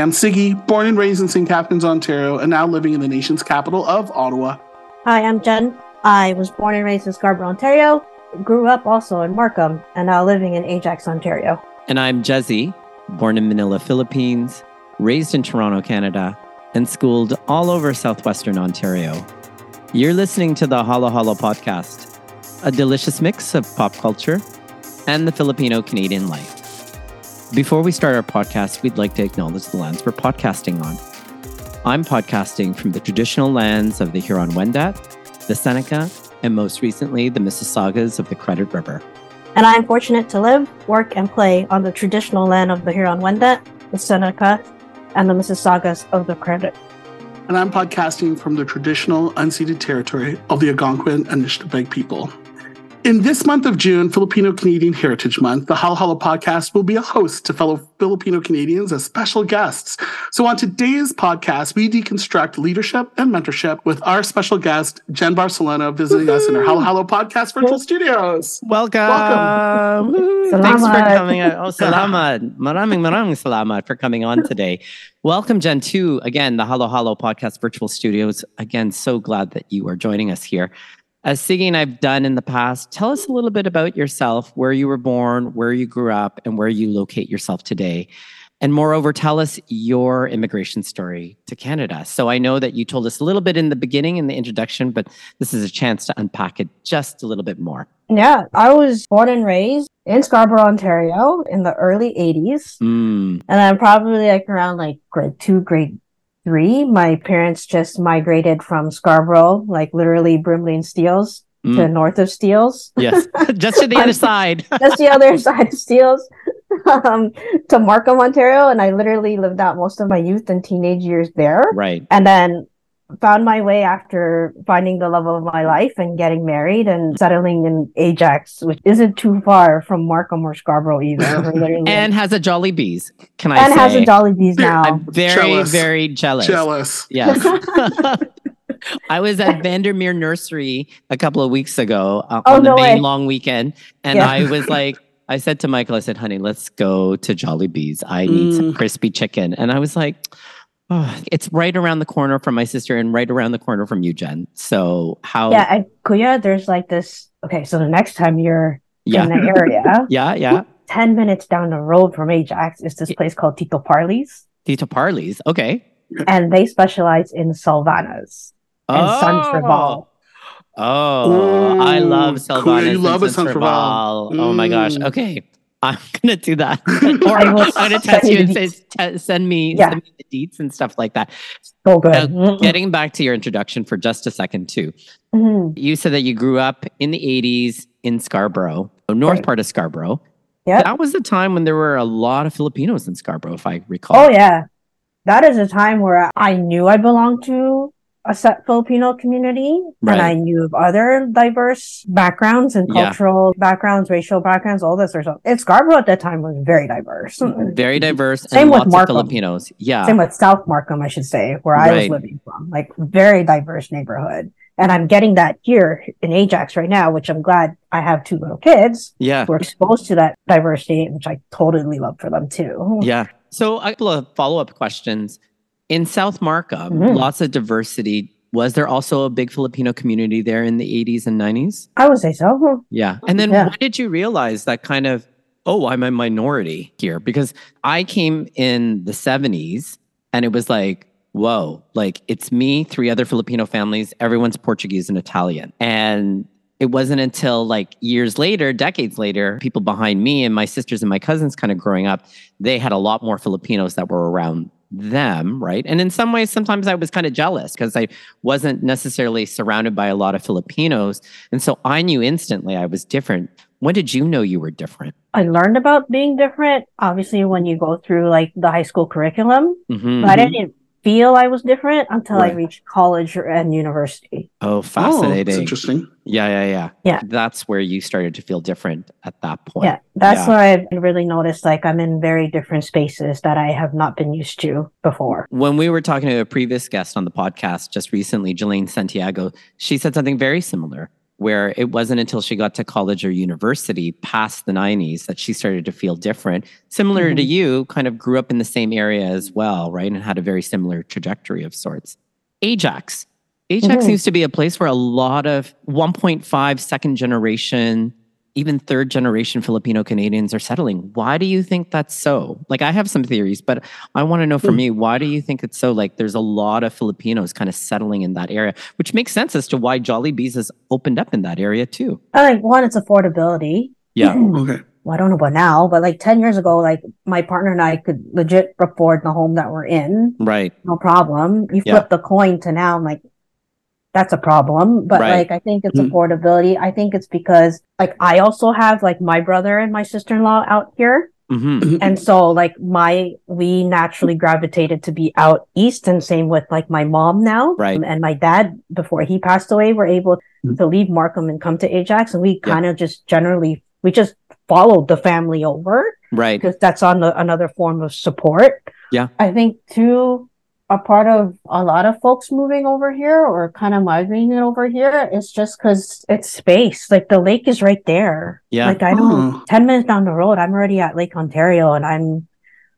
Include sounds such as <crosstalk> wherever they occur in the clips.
I'm Sigi, born and raised in St. Catharines, Ontario, and now living in the nation's capital of Ottawa. Hi, I'm Jen. I was born and raised in Scarborough, Ontario, grew up also in Markham, and now living in Ajax, Ontario. And I'm Jezzie, born in Manila, Philippines, raised in Toronto, Canada, and schooled all over southwestern Ontario. You're listening to the Halo Halo podcast, a delicious mix of pop culture and the Filipino Canadian life. Before we start our podcast, we'd like to acknowledge the lands we're podcasting on. I'm podcasting from the traditional lands of the Huron Wendat, the Seneca, and most recently, the Mississaugas of the Credit River. And I am fortunate to live, work, and play on the traditional land of the Huron Wendat, the Seneca, and the Mississaugas of the Credit. And I'm podcasting from the traditional unceded territory of the Algonquin and Anishinaabeg people. In this month of June, Filipino Canadian Heritage Month, the Halo Halo podcast will be a host to fellow Filipino Canadians as special guests. So on today's podcast, we deconstruct leadership and mentorship with our special guest, Jen Barcelona, visiting Woo-hoo! us in our Halo Halo podcast virtual studios. Welcome. Welcome. Thanks for coming. On. Oh, <laughs> salamat. Maraming maraming salamat for coming on today. Welcome, Jen, to again the Halo Halo podcast virtual studios. Again, so glad that you are joining us here as Sigi and I've done in the past, tell us a little bit about yourself, where you were born, where you grew up, and where you locate yourself today. And moreover, tell us your immigration story to Canada. So I know that you told us a little bit in the beginning in the introduction, but this is a chance to unpack it just a little bit more. Yeah, I was born and raised in Scarborough, Ontario in the early 80s. Mm. And I'm probably like around like grade two, grade three, my parents just migrated from Scarborough, like literally Brimley and Steeles, mm. to north of Steeles. Yes, <laughs> just to the other side. <laughs> just the other side of Steeles, um, to Markham, Ontario, and I literally lived out most of my youth and teenage years there. Right, and then found my way after finding the love of my life and getting married and settling in Ajax, which isn't too far from Markham or Scarborough either. <laughs> and has a Jollibees. Can I and say? has a Jollibees now. I'm very, jealous. very jealous. Jealous. Yes. <laughs> <laughs> I was at Vandermeer Nursery a couple of weeks ago uh, oh, on the no main way. long weekend, and yeah. I was like, I said to Michael, I said, "Honey, let's go to Jollibees. I need mm. some crispy chicken." And I was like, Oh, <sighs> it's right around the corner from my sister and right around the corner from you, Jen. So how? Yeah, at Kuya, there's like this. Okay, so the next time you're yeah. in the area, <laughs> yeah, yeah, ten minutes down the road from Ajax is this place called Tito Parley's. Tito Parley's, okay. And they specialize in Sylvanas and oh. Sans Rival. Oh, Ooh, I love Sylvanas. You love a Sans Rival. Mm. Oh my gosh. Mm. Okay. I'm gonna do that, <laughs> or I'm gonna text you and say, <laughs> t- send me, yeah. send me the deets and stuff like that. So good. Now, getting back to your introduction for just a second, too. Mm-hmm. You said that you grew up in the '80s in Scarborough, north right. part of Scarborough. Yeah, that was the time when there were a lot of Filipinos in Scarborough, if I recall. Oh yeah, that is a time where I knew I belonged to a set Filipino community right. and I knew of other diverse backgrounds and cultural yeah. backgrounds, racial backgrounds, all this sort of stuff. Scarborough at that time was very diverse. Mm-hmm. Very mm-hmm. diverse. Same with Markham. Filipinos. Yeah. Same with South Markham, I should say, where right. I was living from. Like very diverse neighborhood. And I'm getting that here in Ajax right now, which I'm glad I have two little kids. Yeah. We're exposed to that diversity, which I totally love for them too. Yeah. So a couple of follow-up questions in South Markham, mm-hmm. lots of diversity. Was there also a big Filipino community there in the 80s and 90s? I would say so. Yeah. And then yeah. when did you realize that kind of, oh, I'm a minority here? Because I came in the 70s and it was like, whoa, like it's me, three other Filipino families, everyone's Portuguese and Italian. And it wasn't until like years later, decades later, people behind me and my sisters and my cousins kind of growing up, they had a lot more Filipinos that were around them, right? And in some ways, sometimes I was kind of jealous because I wasn't necessarily surrounded by a lot of Filipinos. And so I knew instantly I was different. When did you know you were different? I learned about being different, obviously, when you go through like the high school curriculum. Mm-hmm, but I mm-hmm. didn't feel I was different until right. I reached college and university. Oh, fascinating. Oh, interesting. Yeah, yeah, yeah. Yeah. That's where you started to feel different at that point. Yeah. That's yeah. where I really noticed like I'm in very different spaces that I have not been used to before. When we were talking to a previous guest on the podcast just recently, Jelaine Santiago, she said something very similar. Where it wasn't until she got to college or university past the 90s that she started to feel different. Similar mm-hmm. to you, kind of grew up in the same area as well, right? And had a very similar trajectory of sorts. Ajax. Ajax mm-hmm. seems to be a place where a lot of 1.5 second generation even third generation Filipino Canadians are settling. Why do you think that's so? Like, I have some theories, but I want to know from mm. me, why do you think it's so? Like, there's a lot of Filipinos kind of settling in that area, which makes sense as to why Jollibee's has opened up in that area too. I think one, it's affordability. Yeah. <clears throat> okay. Well, I don't know about now, but like 10 years ago, like my partner and I could legit afford the home that we're in. Right. No problem. You flip yeah. the coin to now, I'm like, that's a problem. But right. like, I think it's mm-hmm. affordability. I think it's because like I also have like my brother and my sister in law out here. Mm-hmm. And so like my, we naturally gravitated to be out east and same with like my mom now. Right. And my dad, before he passed away, were able mm-hmm. to leave Markham and come to Ajax. And we kind of just generally, we just followed the family over. Right. Because that's on the, another form of support. Yeah. I think too, a part of a lot of folks moving over here or kind of migrating over here is just because it's space. Like the lake is right there. Yeah. Like I don't, oh. 10 minutes down the road, I'm already at Lake Ontario and I'm,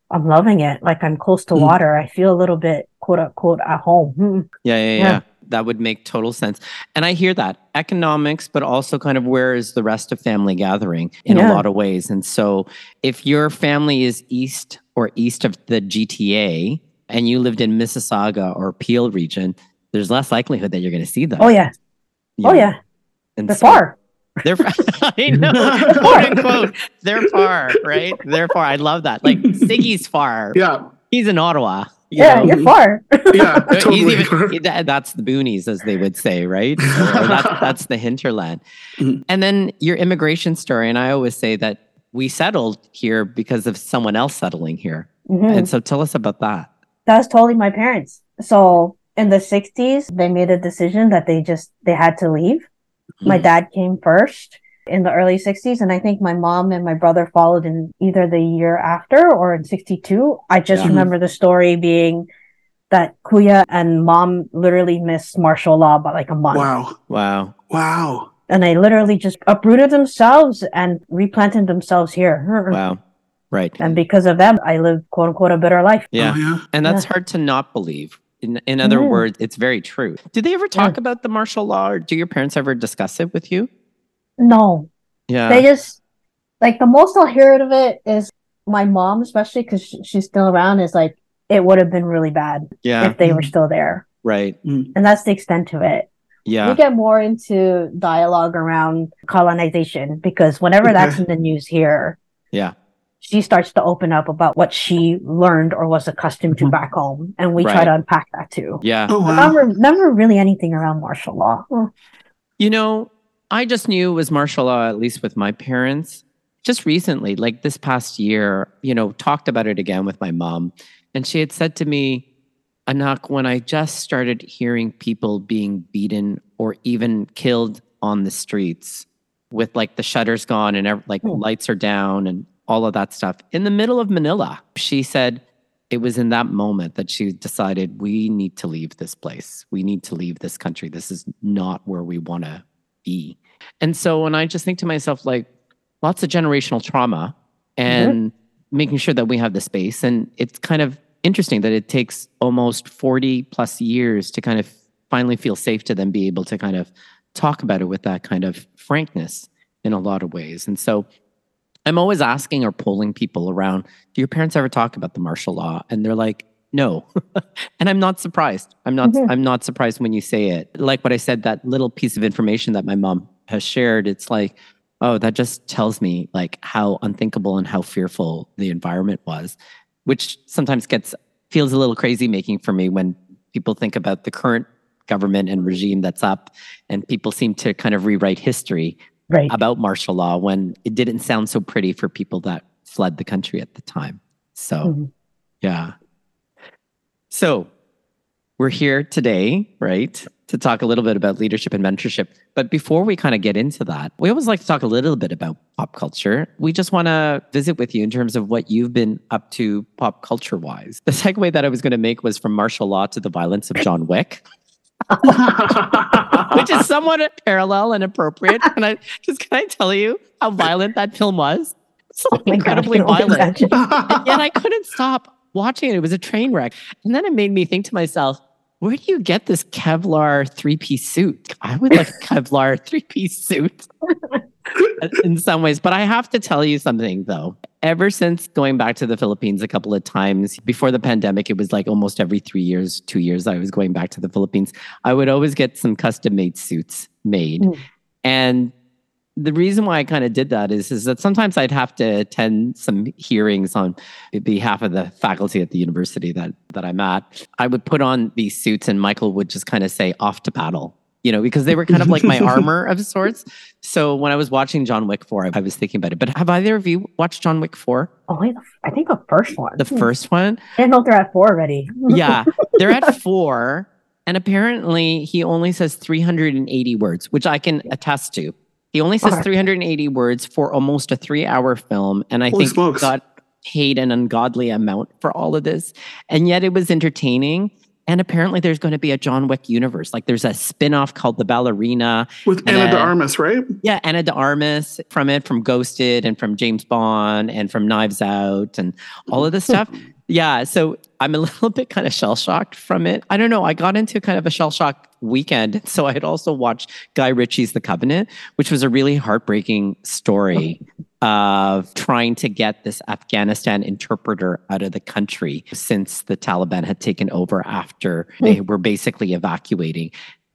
I'm loving it. Like I'm close to mm. water. I feel a little bit quote unquote at home. Mm. Yeah, yeah, yeah, yeah. That would make total sense. And I hear that economics, but also kind of where is the rest of family gathering in yeah. a lot of ways. And so if your family is east or east of the GTA, and you lived in Mississauga or Peel region, there's less likelihood that you're going to see them. Oh yeah, oh yeah. And they're so, far. <laughs> They're <laughs> I know, <laughs> quote unquote. They're far, right? They're far. I love that. Like Sigi's far. Yeah, he's in Ottawa. You yeah, know? you're far. yeah, totally. Even, that's the boonies, as they would say, right? that's, that's the hinterland. Mm-hmm. And then your immigration story, and I always say that we settled here because of someone else settling here. Mm-hmm. And so, tell us about that that's totally my parents. So in the 60s, they made a decision that they just, they had to leave. Mm-hmm. My dad came first in the early 60s. And I think my mom and my brother followed in either the year after or in 62. I just yeah. remember the story being that Kuya and mom literally missed martial law by like a month. Wow. Wow. Wow. And they literally just uprooted themselves and replanted themselves here. Wow. Right. And because of them, I live quote unquote a better life. Yeah. Oh, yeah. And that's yeah. hard to not believe. In, in other mm. words, it's very true. Did they ever talk yeah. about the martial law or do your parents ever discuss it with you? No. Yeah. They just, like, the most I'll hear of it is my mom, especially because she's still around, is like, it would have been really bad yeah. if they were still there. Right. Mm. And that's the extent to it. Yeah. We get more into dialogue around colonization because whenever okay. that's in the news here, yeah, she starts to open up about what she learned or was accustomed to mm-hmm. back home. And we right. try to unpack that too. Yeah. Oh, wow. never, never really anything around martial law. You know, I just knew it was martial law, at least with my parents. Just recently, like this past year, you know, talked about it again with my mom. And she had said to me, Anak, when I just started hearing people being beaten or even killed on the streets with like the shutters gone and like mm. lights are down and all of that stuff in the middle of Manila. She said it was in that moment that she decided we need to leave this place. We need to leave this country. This is not where we want to be. And so when I just think to myself, like, lots of generational trauma and mm-hmm. making sure that we have the space. And it's kind of interesting that it takes almost 40 plus years to kind of finally feel safe to then be able to kind of talk about it with that kind of frankness in a lot of ways. And so I'm always asking or polling people around, do your parents ever talk about the martial law? And they're like, no. <laughs> and I'm not surprised. I'm not mm-hmm. I'm not surprised when you say it. Like what I said, that little piece of information that my mom has shared, it's like, oh, that just tells me like how unthinkable and how fearful the environment was, which sometimes gets feels a little crazy making for me when people think about the current government and regime that's up and people seem to kind of rewrite history right. about martial law when it didn't sound so pretty for people that fled the country at the time. So, mm-hmm. yeah. So, we're here today, right, to talk a little bit about leadership and mentorship. But before we kind of get into that, we always like to talk a little bit about pop culture. We just want to visit with you in terms of what you've been up to pop culture wise. The segue that I was going to make was from martial law to the violence of John Wick. <laughs> which is somewhat parallel and appropriate. And I just can I tell you how violent that film was? It's like oh incredibly God, violent. and yet I couldn't stop watching it. It was a train wreck. And then it made me think to myself, where do you get this Kevlar three piece suit? I would like a <laughs> Kevlar three piece suit <laughs> in some ways. But I have to tell you something though. Ever since going back to the Philippines a couple of times before the pandemic, it was like almost every three years, two years, I was going back to the Philippines. I would always get some custom made suits made. Mm. And the reason why I kind of did that is, is that sometimes I'd have to attend some hearings on behalf of the faculty at the university that, that I'm at. I would put on these suits and Michael would just kind of say, off to battle, you know, because they were kind of like my <laughs> armor of sorts. So when I was watching John Wick 4, I was thinking about it. But have either of you watched John Wick 4? Oh, I think the first one. The first one? I didn't know they're at four already. <laughs> yeah, they're at four. And apparently he only says 380 words, which I can attest to. He only says okay. 380 words for almost a three hour film. And I Holy think smokes. got paid an ungodly amount for all of this. And yet it was entertaining. And apparently there's going to be a John Wick universe. Like there's a spin-off called The Ballerina. With Ana a, de Armas, right? Yeah, Ana de Armas from it, from Ghosted and from James Bond and from Knives Out and all of this hmm. stuff. Yeah, so I'm a <laughs> little bit kind of shell shocked from it. I don't know. I got into kind of a shell shock weekend. <laughs> So I had also watched Guy Ritchie's The Covenant, which was a really heartbreaking story of trying to get this Afghanistan interpreter out of the country since the Taliban had taken over after they hmm. were basically evacuating.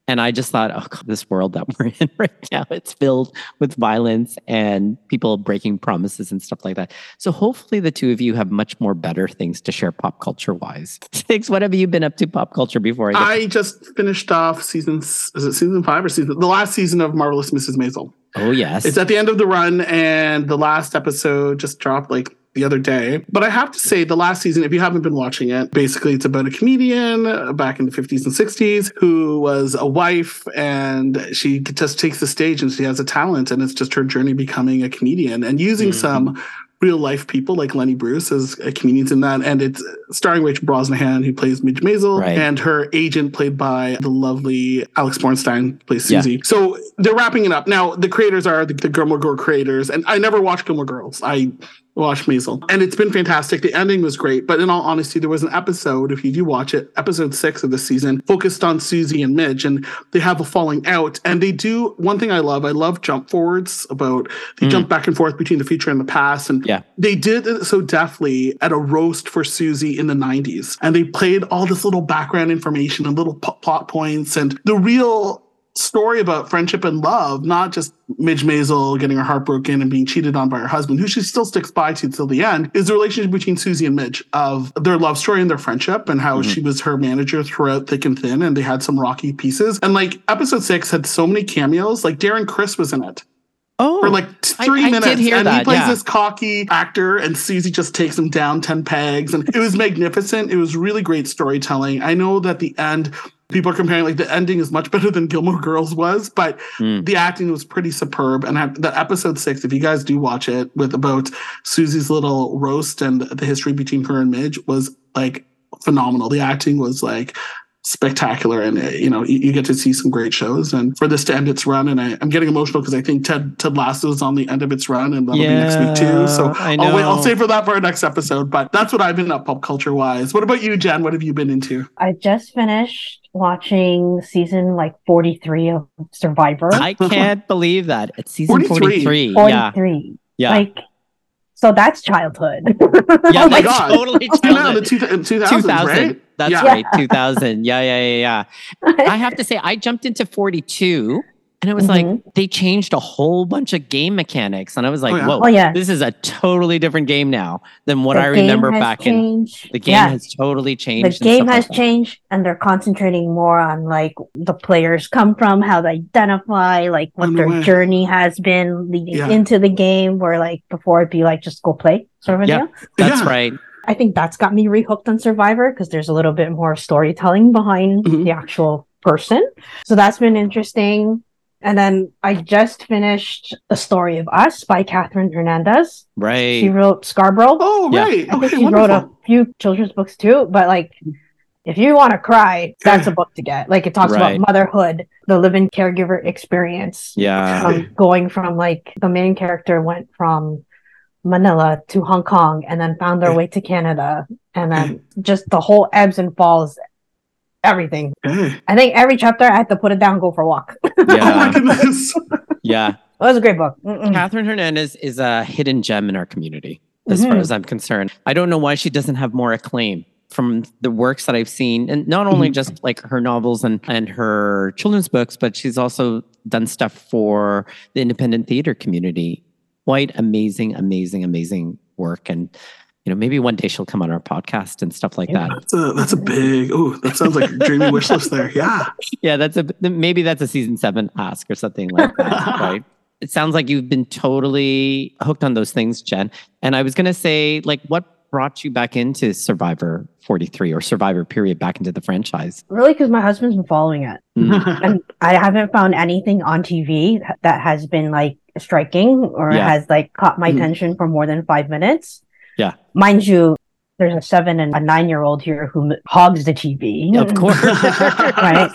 And I just thought, oh, God, this world that we're in <laughs> right now, it's filled with violence and people breaking promises and stuff like that. So hopefully the two of you have much more better things to share pop culture wise. <laughs> Sigs, what have you been up to pop culture before? I, I just finished off season, is it season five or season, the last season of Marvelous Mrs. Maisel. Oh, yes. It's at the end of the run and the last episode just dropped like the other day. But I have to say, the last season, if you haven't been watching it, basically it's about a comedian back in the 50s and 60s who was a wife and she just takes the stage and she has a talent. And it's just her journey becoming a comedian and using mm-hmm. some real life people like Lenny Bruce as a comedians in that. And it's starring Rachel Brosnahan, who plays Midge Maisel, right. and her agent, played by the lovely Alex Borstein, plays Susie. Yeah. So they're wrapping it up. Now, the creators are the, the Gilmore Girl creators. And I never watched Gilmore Girls. I watch Maisel. And it's been fantastic. The ending was great. But in all honesty, there was an episode, if you do watch it, episode six of the season, focused on Susie and Midge, and they have a falling out. And they do one thing I love, I love jump forwards about they mm. jump back and forth between the future and the past. And yeah. they did it so deftly at a roast for Susie in the 90s. And they played all this little background information and little p- plot points and the real story about friendship and love, not just Midge Maisel getting her heart broken and being cheated on by her husband, who she still sticks by to till the end, is the relationship between Susie and Midge of their love story and their friendship and how mm-hmm. she was her manager throughout thick and thin and they had some rocky pieces. And like episode six had so many cameos, like Darren Criss was in it. Oh, for like three I, minutes, I and that, he plays yeah. this cocky actor, and Susie just takes him down ten pegs, and it was <laughs> magnificent. It was really great storytelling. I know that the end people are comparing like the ending is much better than Gilmore Girls was, but mm. the acting was pretty superb. And the episode six, if you guys do watch it, with about Susie's little roast and the history between her and Midge, was like phenomenal. The acting was like spectacular and uh, you know you, you, get to see some great shows and for this to end its run and I, am getting emotional because I think Ted Ted Lasso is on the end of its run and that'll yeah, be next week too so I'll wait I'll save for that for our next episode but that's what I've been up pop culture wise what about you Jen what have you been into I just finished watching season like 43 of Survivor I <laughs> can't believe that it's season 43 43, 43. Yeah. yeah like so that's childhood. <laughs> Yeah, oh my God. totally childhood. the two, 2000s, 2000, right? That's yeah. right, <laughs> 2000. Yeah, yeah, yeah, yeah. <laughs> I have to say, I jumped into 42 and it was mm-hmm. like they changed a whole bunch of game mechanics. And I was like, oh, yeah. whoa, oh, yeah. this is a totally different game now than what the I remember back changed. in the game yeah. has totally changed. The game has like changed and they're concentrating more on like the players come from, how they identify, like what their journey has been leading yeah. into the game, where like before it'd be like just go play sort of a deal. That's right. I think that's got me rehooked on Survivor because there's a little bit more storytelling behind mm-hmm. the actual person. So that's been interesting. And then I just finished The Story of Us by Catherine Hernandez. Right. She wrote Scarborough. Oh, right. I think okay, she wonderful. wrote a few children's books too, but like if you want to cry, that's a <sighs> book to get. Like it talks Right. about motherhood, the living caregiver experience. Yeah. Um, going from like the main character went from Manila to Hong Kong and then found their way to Canada and then just the whole ebbs and falls, everything. I think every chapter I had to put it down, go for a walk. <laughs> it Oh my Yeah. goodness. Yeah. It was a great book. Mm-mm. Catherine Hernandez is a hidden gem in our community, as far Mhm. as I'm concerned. I don't know why she doesn't have more acclaim from the works that I've seen, and not only Mhm. just like her novels and and her children's books, but she's also done stuff for the independent theater community. Quite amazing, amazing, amazing work, and you know maybe one day she'll come on our podcast and stuff like Yeah. that. That's a that's a big. Oh, that sounds like a dreamy wish list there. Yeah. <laughs> Yeah, that's a maybe that's a season seven ask or something like that, <laughs> right? It sounds like you've been totally hooked on those things, Jen. And I was gonna say, like, what brought you back into Survivor 43 or Survivor period back into the franchise? Really, because my husband's been following it. Mm, and I haven't found anything on TV that has been like striking or Yeah. has like caught my Mhm. attention for more than five minutes. Yeah. Mind you, there's a seven and a nine year old here who hogs the TV. Of course. <laughs> Right.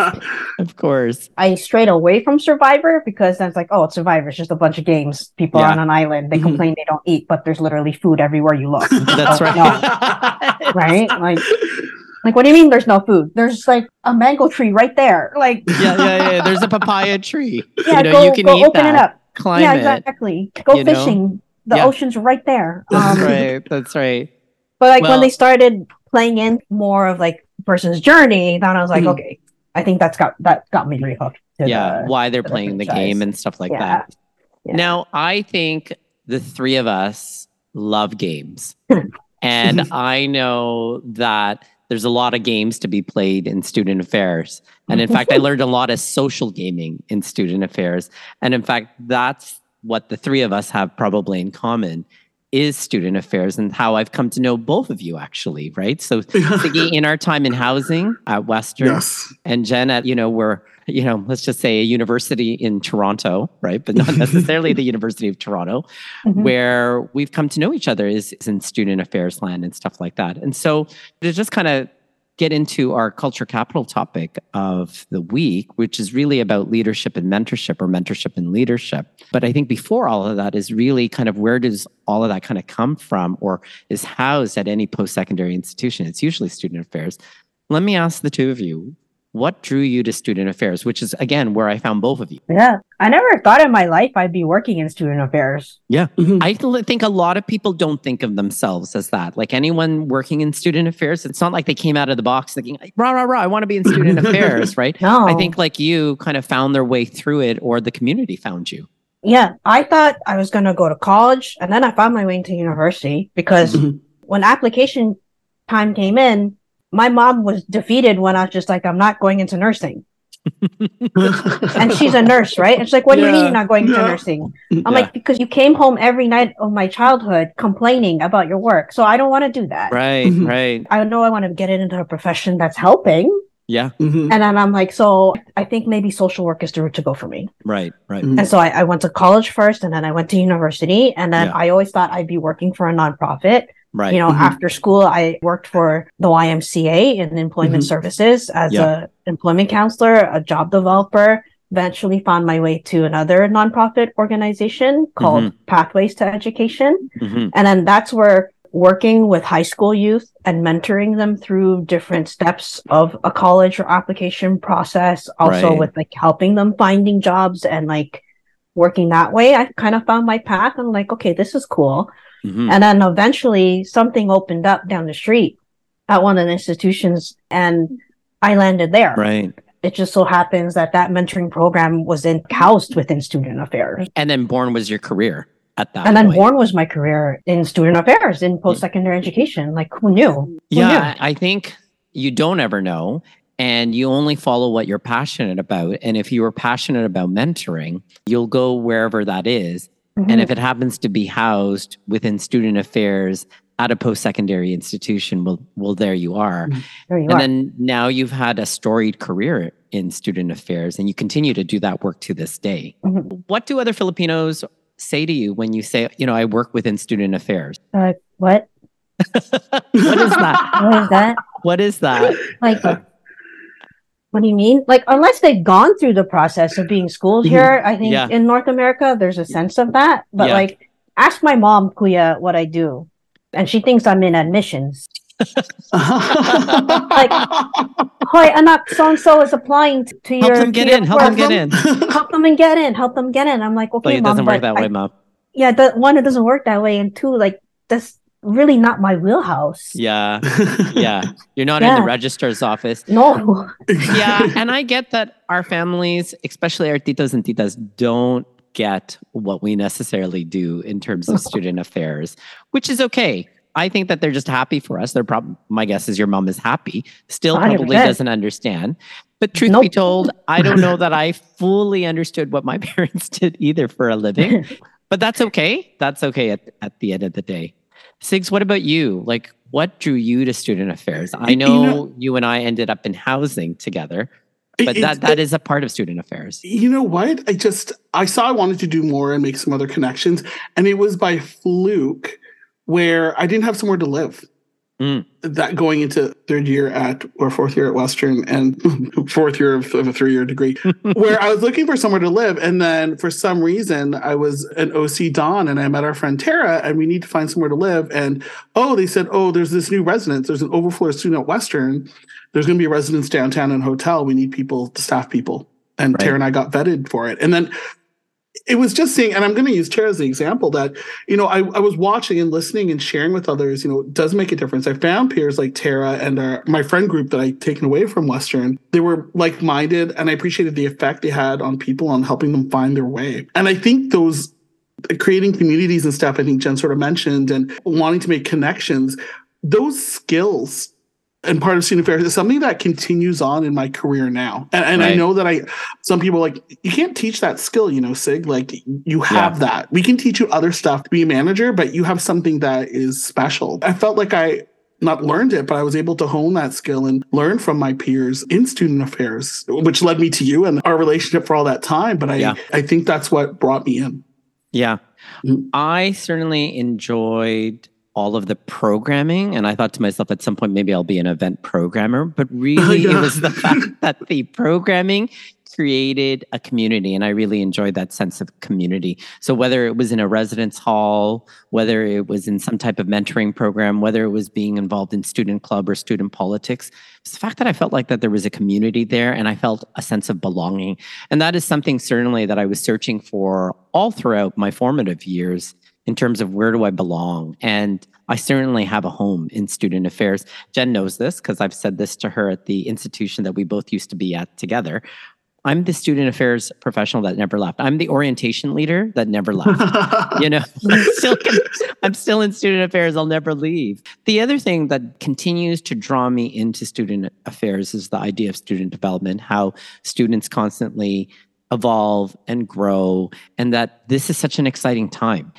of course. I strayed away from Survivor because then it's like, oh, it's Survivor. It's just a bunch of games. People Yeah. on an island. They Mhm. complain they don't eat, but there's literally food everywhere you look. <laughs> That's Oh, right. no. <laughs> right? Like, like, what do you mean there's no food? There's like a mango tree right there. Like, yeah, yeah, yeah. There's a papaya tree. yeah, you know, go, you can go eat open that. it up. Climb yeah, exactly. Go you know? fishing. The Yeah. ocean's right there. <laughs> That's Um, right. That's right. But like Well- when they started playing in more of like person's journey, then I was like, Mhm. okay, I think that's got that got me really hooked. to yeah, the- why they're the playing the franchise. game and stuff like Yeah. that. Yeah. Now, I think the three of us love games. <laughs> and <laughs> I know that there's a lot of games to be played in student affairs. And in fact, I <laughs> learned a lot of social gaming in student affairs. And in fact, that's what the three of us have probably in common is student affairs and how I've come to know both of you actually, right? So <laughs> Sigi, in our time in housing at Western yes. and Jen at, you know, we're, you know, let's just say a university in Toronto, right? But not <laughs> necessarily the University of Toronto, Mhm. where we've come to know each other is, is in student affairs land and stuff like that. And so to just kind of get into our culture capital topic of the week, which is really about leadership and mentorship or mentorship and leadership. But I think before all of that is really kind of where does all of that kind of come from or is housed at any post secondary institution? It's usually student affairs. Let me ask the two of you, what drew you to student affairs, which is again where I found both of you? Yeah, I never thought in my life I'd be working in student affairs. Mhm. I th- think a lot of people don't think of themselves as that. Like anyone working in student affairs, it's not like they came out of the box thinking, rah, rah, rah, I want to be in student <laughs> affairs, right? No, I think like you kind of found their way through it or the community found you. Yeah, I thought I was gonna go to college, and then I found my way into university because Mhm. when application time came in, my mom was defeated when I was just like, I'm not going into nursing. <laughs> And she's a nurse, right? And she's like, What do you mean Yeah, you're not going into yeah. nursing? I'm Yeah. like, Because you came home every night of my childhood complaining about your work. So I don't want to do that. Right, Mhm. right. I know I want to get into a profession that's helping. Yeah, Mhm. And then I'm like, So I think maybe social work is the route to go for me. right, right. Mhm. And so I, I went to college first and then I went to university. And then Yeah. I always thought I'd be working for a nonprofit. Right. You know, Mhm. after school, I worked for the YMCA in employment Mhm. services as Yeah. a employment counselor, a job developer. Eventually, found my way to another nonprofit organization called Mm-hmm. Pathways to Education, Mhm. and then that's where working with high school youth and mentoring them through different steps of a college or application process. Also, Right. with like helping them finding jobs and like working that way, I kind of found my path. I'm like, okay, this is cool. Mhm. And then eventually something opened up down the street at one of the institutions and I landed there. Right. It just so happens that that mentoring program was in housed within student affairs. And then born was your career at that and then point. born was my career in student affairs in post-secondary education. Like who knew? Who Yeah, I I think you don't ever know. And you only follow what you're passionate about. And if you are passionate about mentoring, you'll go wherever that is. Knew? And mm-hmm. if it happens to be housed within student affairs at a post secondary institution, well, well, there you are. Mm-hmm. there you And are. then now you've had a storied career in student affairs and you continue to do that work to this day. Mhm. What do other Filipinos say to you when you say, you know, I work within student affairs? Like, what? <laughs> what is that? <laughs> What is that? what is that? Like, what do you mean? Like, unless they've gone through the process of being schooled Mhm. here, I think Yeah. in North America, there's a sense of that. But Yeah. like, ask my mom, Kuya, what I do. And she thinks I'm in admissions. <laughs> like, Hoy, anak, so and so is applying t- to Help your. them get to your in. Help them get in. <laughs> Help them and get in. Help them get in. I'm like, okay, But it mom, doesn't work that I- way, mom. yeah, the one, it doesn't work that way, and two, like that's really not my wheelhouse. Yeah. <laughs> Yeah. You're not in the registrar's office. No. yeah, <laughs> and I get that our families, especially our titos and titas, don't get what we necessarily do in terms of student affairs, which is okay. I think that they're just happy for us. They're probably my guess is your mom is happy. Still probably 100%. doesn't understand. But truth be told, I don't know that I <laughs> fully understood what my parents did either for a living. But that's okay. That's okay at, at the end of the day. Sigs, what about you? Like, what drew you to student affairs? I You know, know- you and I ended up in housing together, but It- that, that is a part of student affairs. You know what? I just I saw I wanted to do more and make some other connections, and it was by fluke where I didn't have somewhere to live. Mm. That going into third year at or fourth year at Western and <laughs> fourth year of, of a three year degree, <laughs> where I was looking for somewhere to live, and then for some reason I was an OC Don, and I met our friend Tara, and we need to find somewhere to live, and oh, they said, oh, there's this new residence, there's an overflow student at Western, there's going to be a residence downtown and hotel, we need people to staff people, and Right. Tara and I got vetted for it, and then it was just seeing, and I'm going to use Tara as the example that, you know, I, I was watching and listening and sharing with others, you know, it does make a difference. I found peers like Tara and our, my friend group that I'd taken away from Western. They were like minded, and I appreciated the effect they had on people on helping them find their way. And I think those creating communities and stuff, I think Jen sort of mentioned, and wanting to make connections, those skills and part of student affairs is something that continues on in my career now. And, and I know that I, some people are like, you can't teach that skill, you know, Sig, like you have that. We can teach you other stuff to be a manager, but you have something that is special. I felt like I, not learned it, but I was able to hone that skill and learn from my peers in student affairs, which led me to you and our relationship for all that time. But I, Yeah. I think that's what brought me in. Yeah. Mm. I certainly enjoyed all of the programming. And I thought to myself at some point, maybe I'll be an event programmer. But <laughs> really, it Yeah. was the fact <laughs> that the programming created a community. And I really enjoyed that sense of community. So whether it was in a residence hall, whether it was in some type of mentoring program, whether it was being involved in student club or student politics, it's the fact that I felt like that there was a community there and I felt a sense of belonging. And that is something certainly that I was searching for all throughout my formative years in terms of where do I belong. And I certainly have a home in student affairs. Jen knows this because I've said this to her at the institution that we both used to be at together. I'm the student affairs professional that never left. I'm the orientation leader that never left. <laughs> you know, I'm still, I'm still in student affairs. I'll never leave. The other thing that continues to draw me into student affairs is the idea of student development, how students constantly evolve and grow, and that this is such an exciting time.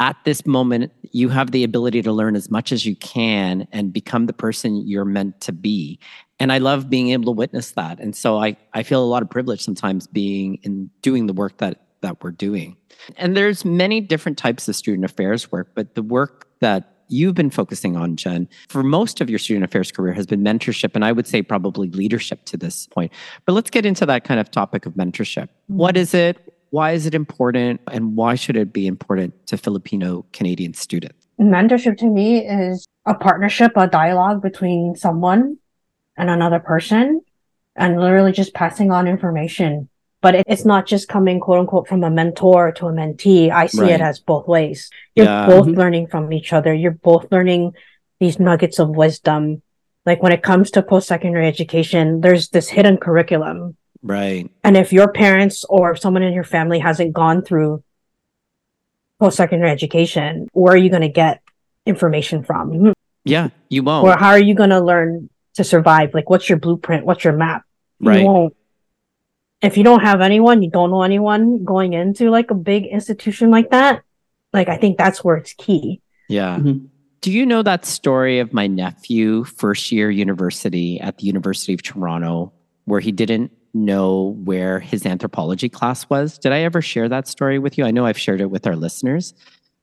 At this moment, you have the ability to learn as much as you can and become the person you're meant to be. And I love being able to witness that. And so I, I feel a lot of privilege sometimes being in doing the work that that we're doing. And there's many different types of student affairs work, but the work that you've been focusing on, Jen, for most of your student affairs career has been mentorship, and I would say probably leadership to this point. But let's get into that kind of topic of mentorship. What mm-hmm. is it? Why is it important? And why should it be important to Filipino Canadian students? Mentorship to me is a partnership, a dialogue between someone and another person, and literally just passing on information. But it- it's not just coming, quote unquote, from a mentor to a mentee. I see Right. it as both ways. You're Yeah. both Mhm. learning from each other. You're both learning these nuggets of wisdom. Like when it comes to post secondary education, there's this hidden curriculum. Right. And if your parents or someone in your family hasn't gone through post secondary education, where are you going to get information from? Yeah, you won't. Or how are you going to learn to survive? Like, what's your blueprint? What's your map? Right. You won't. If you don't have anyone, you don't know anyone going into like a big institution like that. Like, I think that's where it's key. Yeah. Mhm. Do you know that story of my nephew, first year university at the University of Toronto, where he didn't know where his anthropology class was? Did I ever share that story with you? I know I've shared it with our listeners.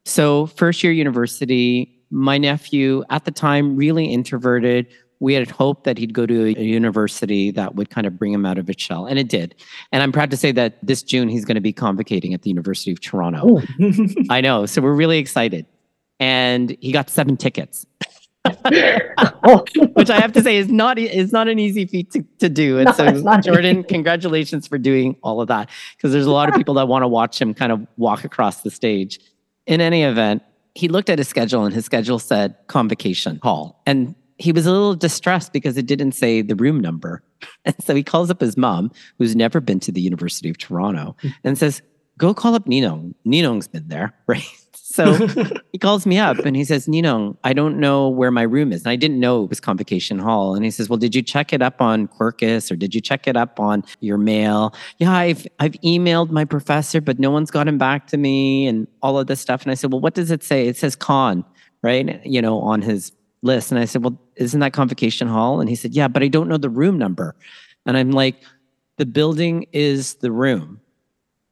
So, first year university, my nephew at the time, really introverted, we had hoped that he'd go to a university that would kind of bring him out of its shell, and it did. And I'm proud to say that this June he's going to be convocating at the University of Toronto. Oh. <laughs> I know, so we're really excited. And he got seven tickets. <laughs> Which I have to say is not is not an easy feat to, to do. And no, so Jordan, congratulations for doing all of that. Because there's a lot of people that want to watch him kind of walk across the stage. In any event, he looked at his schedule and his schedule said convocation hall. And he was a little distressed because it didn't say the room number. And so he calls up his mom, who's never been to the University of Toronto, and says, Go call up Ninong. Ninong's been there, <laughs> right? So <laughs> he calls me up and he says, Ninong, I don't know where my room is. And I didn't know it was Convocation Hall. And he says, Well, did you check it up on Quercus or did you check it up on your mail? Yeah, I've I've emailed my professor, but no one's gotten back to me and all of this stuff. And I said, Well, what does it say? It says con, right? You know, on his list. And I said, Well, isn't that Convocation Hall? And he said, Yeah, but I don't know the room number. And I'm like, The building is the room.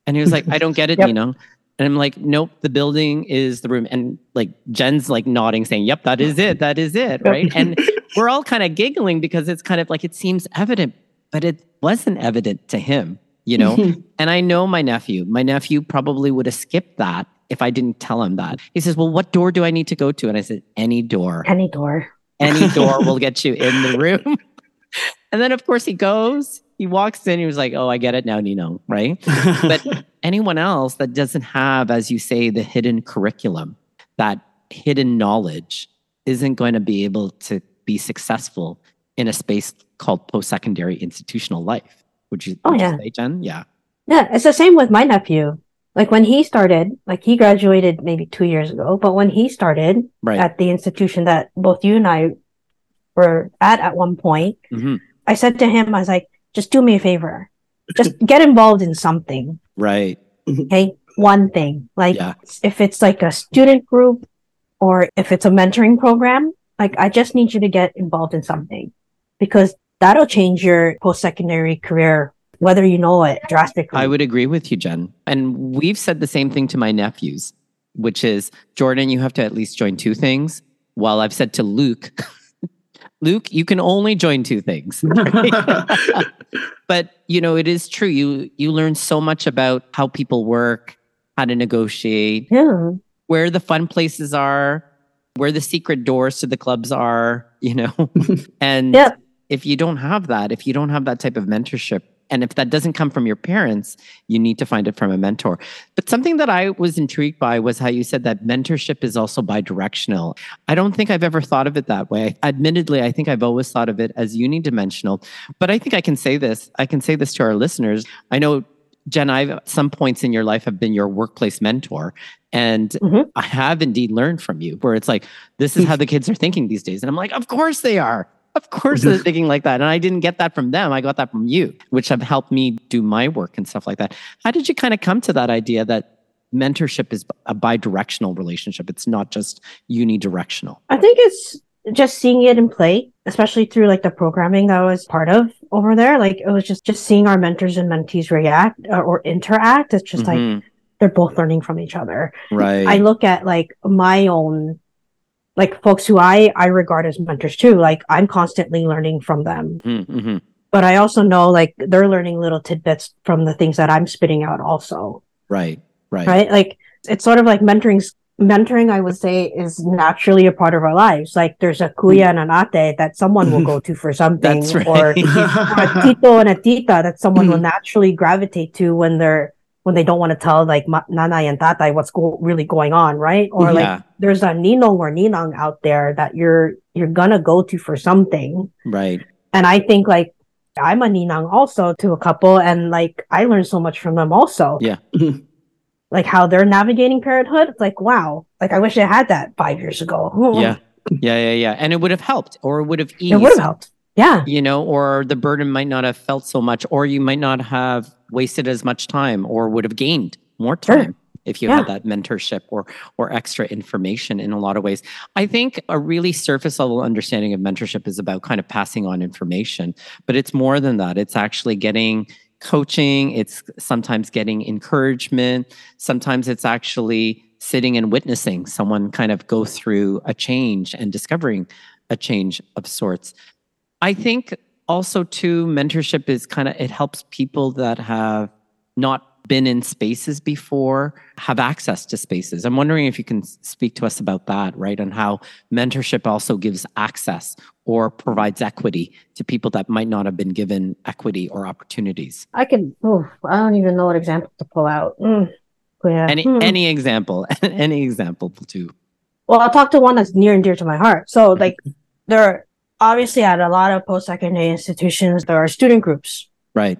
And he was like, I don't get it, yep. Ninong. And I'm like, nope, the building is the room. And like Jen's like nodding, saying, yep, that is it. That is it. Right. and we're all kind of giggling because it's kind of like it seems evident, but it wasn't evident to him, you know? <laughs> and I know my nephew, my nephew probably would have skipped that if I didn't tell him that. He says, well, what door do I need to go to? And I said, any door. Any door. Any door will <laughs> get you in the room. <laughs> and then, of course, he goes he walks in, he was like, Oh, I get it now, Nino, right? but <laughs> anyone else that doesn't have, as you say, the hidden curriculum, that hidden knowledge, isn't going to be able to be successful in a space called post secondary institutional life. Would you, oh, would yeah. You say, Jen? Yeah. Yeah, it's the same with my nephew. Like when he started, like he graduated maybe two years ago, but when he started right. at the institution that both you and I were at at one point, mm-hmm. I said to him, I was like, just do me a favor. <laughs> Just get involved in something. Right. <laughs> Okay. One thing. Like yeah. if it's like a student group or if it's a mentoring program, like I just need you to get involved in something because that'll change your post secondary career, whether you know it drastically. I would agree with you, Jen. And we've said the same thing to my nephews, which is Jordan, you have to at least join two things. While I've said to Luke, <laughs> Luke, you can only join two things. <laughs> But you know, it is true. You you learn so much about how people work, how to negotiate, yeah. where the fun places are, where the secret doors to the clubs are, you know. <laughs> and yep. if you don't have that, if you don't have that type of mentorship, and if that doesn't come from your parents, you need to find it from a mentor. But something that I was intrigued by was how you said that mentorship is also bi-directional. I don't think I've ever thought of it that way. Admittedly, I think I've always thought of it as unidimensional. But I think I can say this. I can say this to our listeners. I know Jen, I've some points in your life have been your workplace mentor. And mm-hmm. I have indeed learned from you where it's like, this is how <laughs> the kids are thinking these days. And I'm like, of course they are. <laughs> Of course, they're thinking like that. And I didn't get that from them. I got that from you, which have helped me do my work and stuff like that. How did you kind of come to that idea that mentorship is a bi-directional relationship? It's not just unidirectional. I think it's just seeing it in play, especially through like the programming that I was part of over there. Like it was just just seeing our mentors and mentees react uh, or interact. It's just mm-hmm. like they're both learning from each other. Right. I look at like my own like folks who I I regard as mentors too. Like I'm constantly learning from them. Mm-hmm. But I also know like they're learning little tidbits from the things that I'm spitting out also. Right. Right. Right. Like it's sort of like mentoring mentoring I would say is naturally a part of our lives. Like there's a kuya and an ate that someone will go to for <laughs> something right. or, or a tito and a tita that someone will <laughs> naturally gravitate to when they're when they don't want to tell like nanay and tatay what's go- really going on, right? Or yeah. like there's a ninong or ninang out there that you're you're gonna go to for something, right? And I think like I'm a ninang also to a couple, and like I learned so much from them also. Yeah. <laughs> like how they're navigating parenthood. It's like wow, like I wish I had that five years ago. yeah, yeah, yeah, yeah, and it would have helped, or it would have eased. It would have helped. Yeah. You know, or the burden might not have felt so much, or you might not have wasted as much time or would have gained more time. Sure. If you yeah. had that mentorship or or extra information in a lot of ways, I think a really surface level understanding of mentorship is about kind of passing on information, but it's more than that. It's actually getting coaching. It's sometimes getting encouragement. Sometimes it's actually sitting and witnessing someone kind of go through a change and discovering a change of sorts. I think also too mentorship is kind of it helps people that have not been in spaces before have access to spaces. I'm wondering if you can speak to us about that, right? And how mentorship also gives access or provides equity to people that might not have been given equity or opportunities. I can, oh, I don't even know what example to pull out. Mm, yeah. Any, hmm. any example, <laughs> any example too. Well, I'll talk to one that's near and dear to my heart. So, like, there are obviously at a lot of post secondary institutions, there are student groups Right.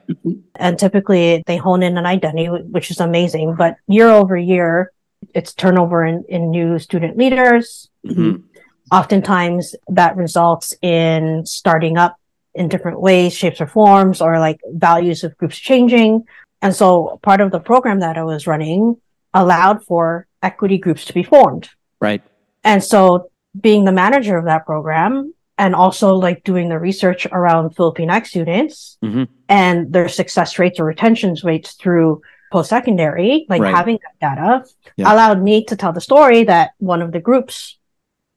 And typically they hone in an identity, which is amazing. But year over year, it's turnover in, in new student leaders. Mm-hmm. Oftentimes that results in starting up in different ways, shapes or forms, or like values of groups changing. And so part of the program that I was running allowed for equity groups to be formed. Right. And so being the manager of that program, and also like doing the research around Filipinx students mm-hmm. and their success rates or retention rates through post secondary, like right. having that data yeah. allowed me to tell the story that one of the groups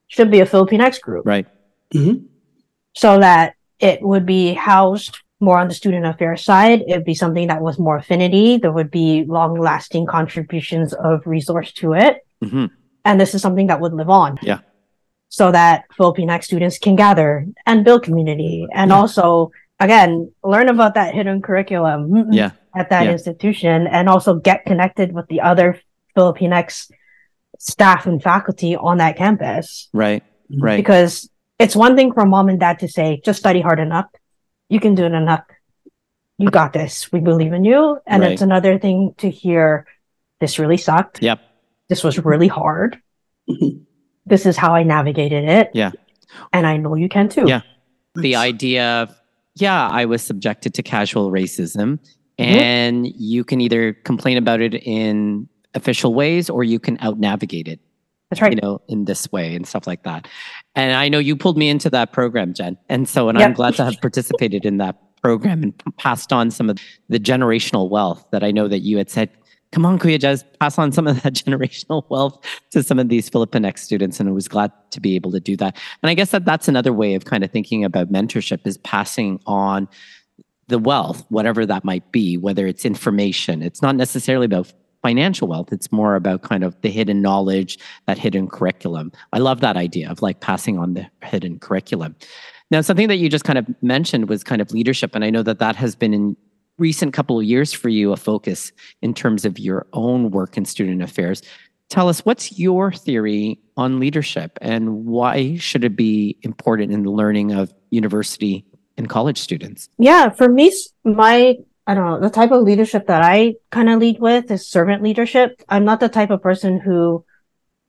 should be a Filipinx group. Right. Mm-hmm. So that it would be housed more on the student affairs side. It'd be something that was more affinity. There would be long lasting contributions of resource to it. Mm-hmm. And this is something that would live on. Yeah so that Filipinx students can gather and build community and yeah. also again learn about that hidden curriculum yeah. <laughs> at that yeah. institution and also get connected with the other Filipinx staff and faculty on that campus. Right. Mm-hmm. Right. Because it's one thing for mom and dad to say, just study hard enough. You can do it enough. You got this. We believe in you. And right. it's another thing to hear this really sucked. Yep. This was really hard. <laughs> this is how I navigated it. Yeah. And I know you can too. Yeah. The idea of, yeah, I was subjected to casual racism, mm-hmm. and you can either complain about it in official ways or you can out navigate it. That's right. You know, in this way and stuff like that. And I know you pulled me into that program, Jen. And so, and yep. I'm glad to have participated in that program and passed on some of the generational wealth that I know that you had said come on, Kuya Jazz, pass on some of that <laughs> generational wealth to some of these Filipinx students. And I was glad to be able to do that. And I guess that that's another way of kind of thinking about mentorship is passing on the wealth, whatever that might be, whether it's information. It's not necessarily about financial wealth. It's more about kind of the hidden knowledge, that hidden curriculum. I love that idea of like passing on the hidden curriculum. Now, something that you just kind of mentioned was kind of leadership. And I know that that has been in recent couple of years for you a focus in terms of your own work in student affairs. Tell us what's your theory on leadership and why should it be important in the learning of university and college students? Yeah, for me, my I don't know, the type of leadership that I kind of lead with is servant leadership. I'm not the type of person who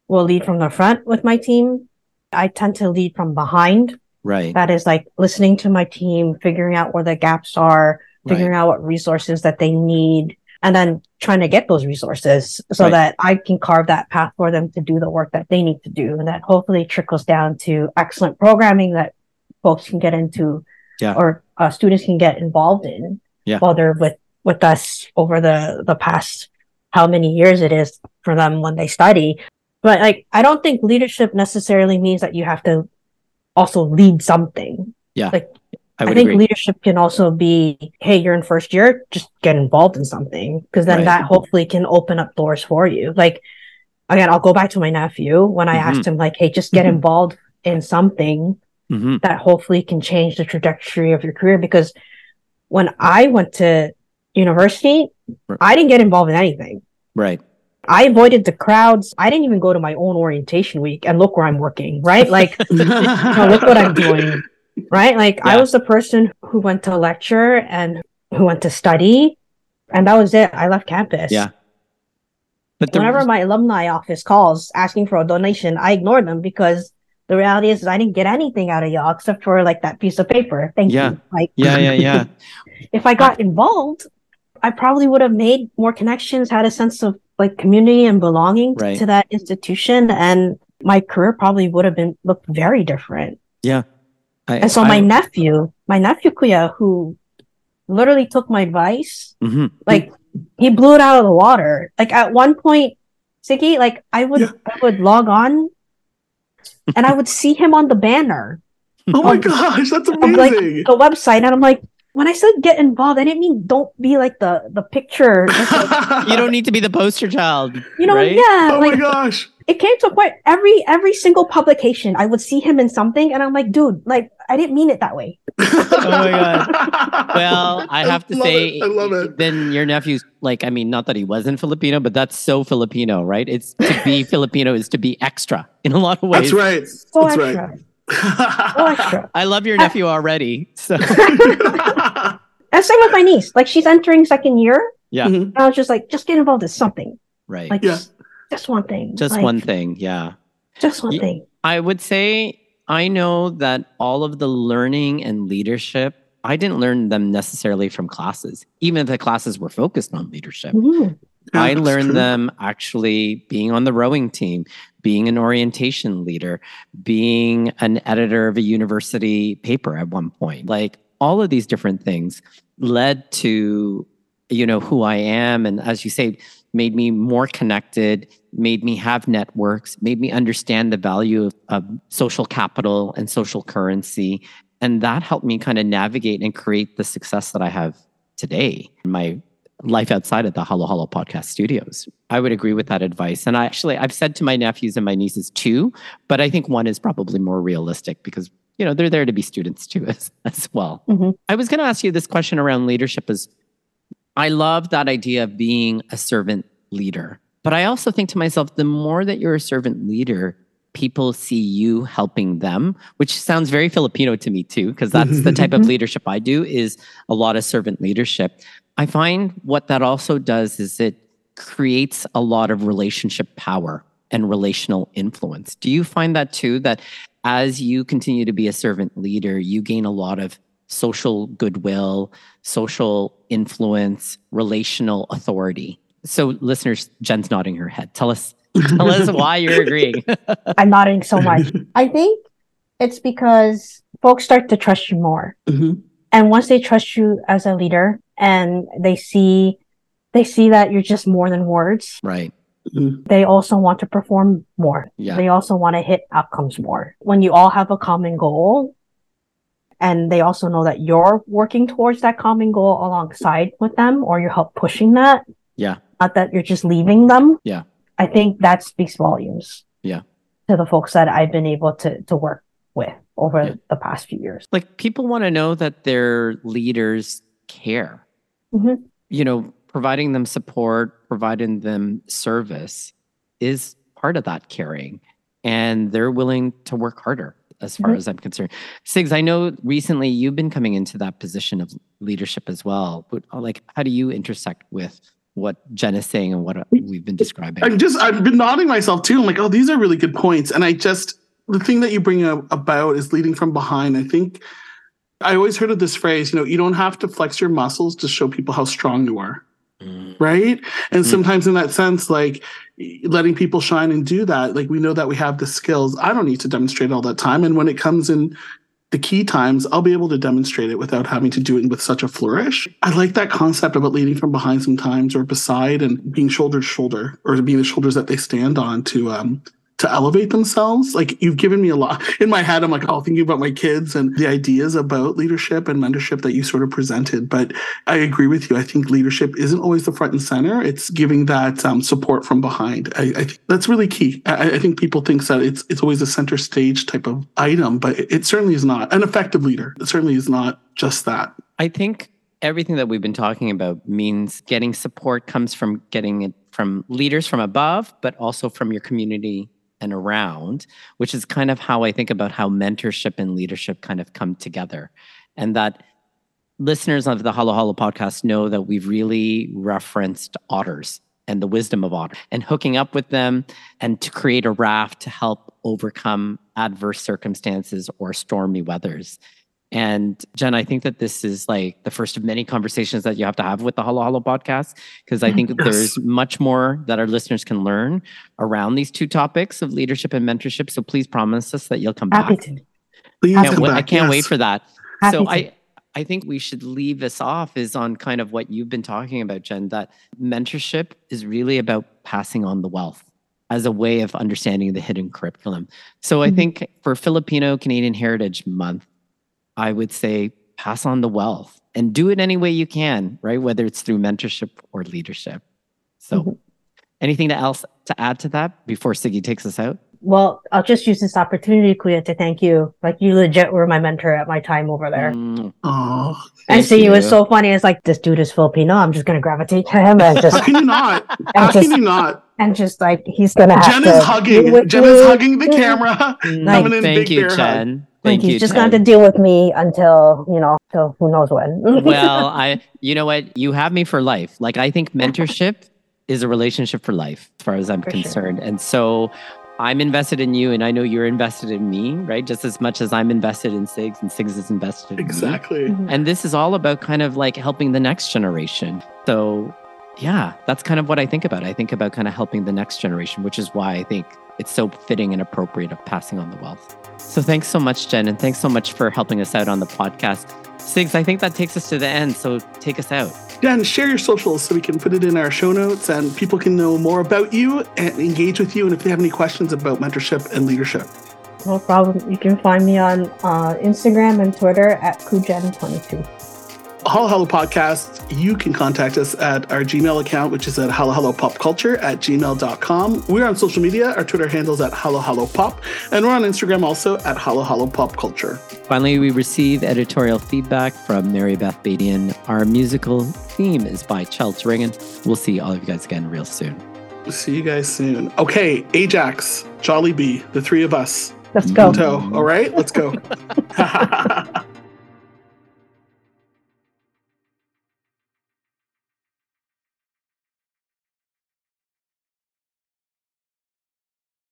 will lead from the front with my team. I tend to lead from behind. Right. That is like listening to my team, figuring out where the gaps are, figuring right. out what resources that they need and then trying to get those resources so right. that I can carve that path for them to do the work that they need to do. And that hopefully trickles down to excellent programming that folks can get into yeah. or uh, students can get involved in yeah. while they're with, with us over the, the past how many years it is for them when they study. But like, I don't think leadership necessarily means that you have to also lead something. Yeah. Like I, I think agree. leadership can also be, hey, you're in first year, just get involved in something because then right. that hopefully can open up doors for you. Like again, I'll go back to my nephew when I mm-hmm. asked him like, hey, just get mm-hmm. involved in something mm-hmm. that hopefully can change the trajectory of your career. Because when I went to university, right. I didn't get involved in anything. Right. I avoided the crowds. I didn't even go to my own orientation week and look where I'm working, right? Like, <laughs> <laughs> you know, look what I'm doing right? Like yeah. I was the person who went to lecture and who went to study, and that was it. I left campus. Yeah. But whenever my alumni office calls asking for a donation, I ignore them because the reality is, is I didn't get anything out of y'all except for like that piece of paper. Thank yeah. you. Like yeah, yeah, yeah. <laughs> if I got involved, I probably would have made more connections, had a sense of like community and belonging right. to that institution, and my career probably would have been looked very different. Yeah. I, and so I, my nephew, my nephew Kuya, who literally took my advice, mm-hmm. like he blew it out of the water. Like at one point, Sigi, like I would yeah. I would log on and I would <laughs> see him on the banner. Oh my gosh, that's amazing. Like the website, and I'm like, when I said get involved, I didn't mean don't be like the the picture. <laughs> Like, you don't need to be the poster child. You know, right? yeah. Oh like, my gosh. It came to a point every every single publication, I would see him in something, and I'm like, dude, like I didn't mean it that way. <laughs> oh my god. Well, I have to I say, it. I love it. Then your nephew's like, I mean, not that he wasn't Filipino, but that's so Filipino, right? It's to be <laughs> Filipino is to be extra in a lot of ways. That's right. So That's extra. right. <laughs> So extra. I love your nephew already. So And same with my niece. Like she's entering second year. yeah. And I was just like, just get involved in something. right. Like Yeah. just, just one thing. Just Like, one thing. Yeah. Just one Ye- thing. I would say I know that all of the learning and leadership, I didn't learn them necessarily from classes, even if the classes were focused on leadership. I learned true. them actually being on the rowing team, being an orientation leader, being an editor of a university paper at one point. Like all of these different things led to, you know, who I am. And as you say, made me more connected, made me have networks, made me understand the value of, of social capital and social currency. And that helped me kind of navigate and create the success that I have today. My life outside of the Halo Halo podcast studios. I would agree with that advice. And I actually, I've said to my nephews and my nieces too, but I think one is probably more realistic because, you know, they're there to be students too <laughs> as, as well. Mhm. I was going to ask you this question around leadership is I love that idea of being a servant leader. But I also think to myself, the more that you're a servant leader, people see you helping them, which sounds very Filipino to me too, because that's the type of <laughs> leadership I do is a lot of servant leadership. I find what that also does is it creates a lot of relationship power and relational influence. Do you find that too? That as you continue to be a servant leader, you gain a lot of social goodwill, social influence, relational authority. So, listeners, Jen's nodding her head. Tell us, <laughs> tell us why you're agreeing. <laughs> I'm nodding so much. I think it's because folks start to trust you more. Mhm. And once they trust you as a leader and they see they see that you're just more than words, right. they also want to perform more. Yeah. They also want to hit outcomes more. When you all have a common goal and they also know that you're working towards that common goal alongside with them or you help pushing that, Yeah. Not that you're just leaving them. Yeah. I think that speaks volumes. Yeah. To the folks that I've been able to to work with over Yeah. the past few years. Like people want to know that their leaders care. Mhm. You know, providing them support, providing them service is part of that caring. And they're willing to work harder as far Mhm. as I'm concerned. Sigs, I know recently you've been coming into that position of leadership as well. But like, how do you intersect with what Jen is saying and what we've been describing? I'm just I've been nodding myself too. I'm like, oh, these are really good points. And I just the thing that you bring up about is leading from behind. I think I always heard of this phrase, you know, you don't have to flex your muscles to show people how strong you are. Mm, Right. And Mm. sometimes in that sense, like letting people shine and do that, like we know that we have the skills. I don't need to demonstrate all that time. And when it comes in the key times, I'll be able to demonstrate it without having to do it with such a flourish. I like that concept about leading from behind sometimes or beside and being shoulder to shoulder or being the shoulders that they stand on to um to elevate themselves. Like you've given me a lot in my head. I'm like, oh, thinking about my kids and the ideas about leadership and mentorship that you sort of presented. But I agree with you. I think leadership isn't always the front and center. It's giving that um, support from behind. I, I think that's really key. I, I think people think that it's it's always a center stage type of item, but it, it certainly is not. An effective leader it certainly is not just that. I think everything that we've been talking about means getting support comes from getting it from leaders from above, but also from your community and around, which is kind of how I think about how mentorship and leadership kind of come together. And that listeners of the Halo Halo podcast know that we've really referenced otters and the wisdom of otter and hooking up with them and to create a raft to help overcome adverse circumstances or stormy weathers. And Jen, I think that this is like the first of many conversations that you have to have with the Halo Halo podcast, because I think <laughs> Yes. there's much more that our listeners can learn around these two topics of leadership and mentorship. So please promise us that you'll come Happy back. to. Please Can't come wait- I can't wait for that. Happy so to. I I think we should leave this off is on kind of what you've been talking about, Jen, that mentorship is really about passing on the wealth as a way of understanding the hidden curriculum. So I mm-hmm. think for Filipino Canadian Heritage Month, I would say pass on the wealth and do it any way you can, right? Whether it's through mentorship or leadership. So, mm-hmm. anything else to add to that before Sigi takes us out? Well, I'll just use this opportunity, Kuya, to thank you. Like you legit were my mentor at my time over there. Mm. Oh, and see, it was so funny. It's like this dude is Filipino. I'm just gonna gravitate to him and just. How can you not? <laughs> How just, can you not? And just like he's gonna have Jen to. is hugging. Jen is hugging the camera. Like, coming in thank big you, Jen. Hug. Thank he's you. just going to deal with me until you know, till who knows when. <laughs> well, I, you know what, you have me for life. Like I think mentorship is a relationship for life, as far as I'm for concerned. Sure. And so I'm invested in you and I know you're invested in me, right? Just as much as I'm invested in Sigs and Sigs is invested in exactly. Me. And this is all about kind of like helping the next generation. So yeah, that's kind of what I think about. I think about kind of helping the next generation, which is why I think it's so fitting and appropriate of passing on the wealth. So thanks so much, Jen, and thanks so much for helping us out on the podcast. Sigs, I think that takes us to the end. So take us out. Dan, share your socials so we can put it in our show notes and people can know more about you and engage with you. And if they have any questions about mentorship and leadership. No problem. You can find me on uh, Instagram and Twitter at Kujen22. Halo Halo Podcast, you can contact us at our Gmail account, which is at hello hello pop culture at gmail.com. We're on social media. Our Twitter handle is at hello hello pop, and we're on Instagram also at hello hello pop culture. Finally, we receive editorial feedback from Mary Beth Badian. Our musical theme is by Chels Ringen. We'll see all of you guys again real soon. See you guys soon. Okay, Ajax, Jollibee, the three of us. Let's go. All right, let's go. <laughs> <laughs>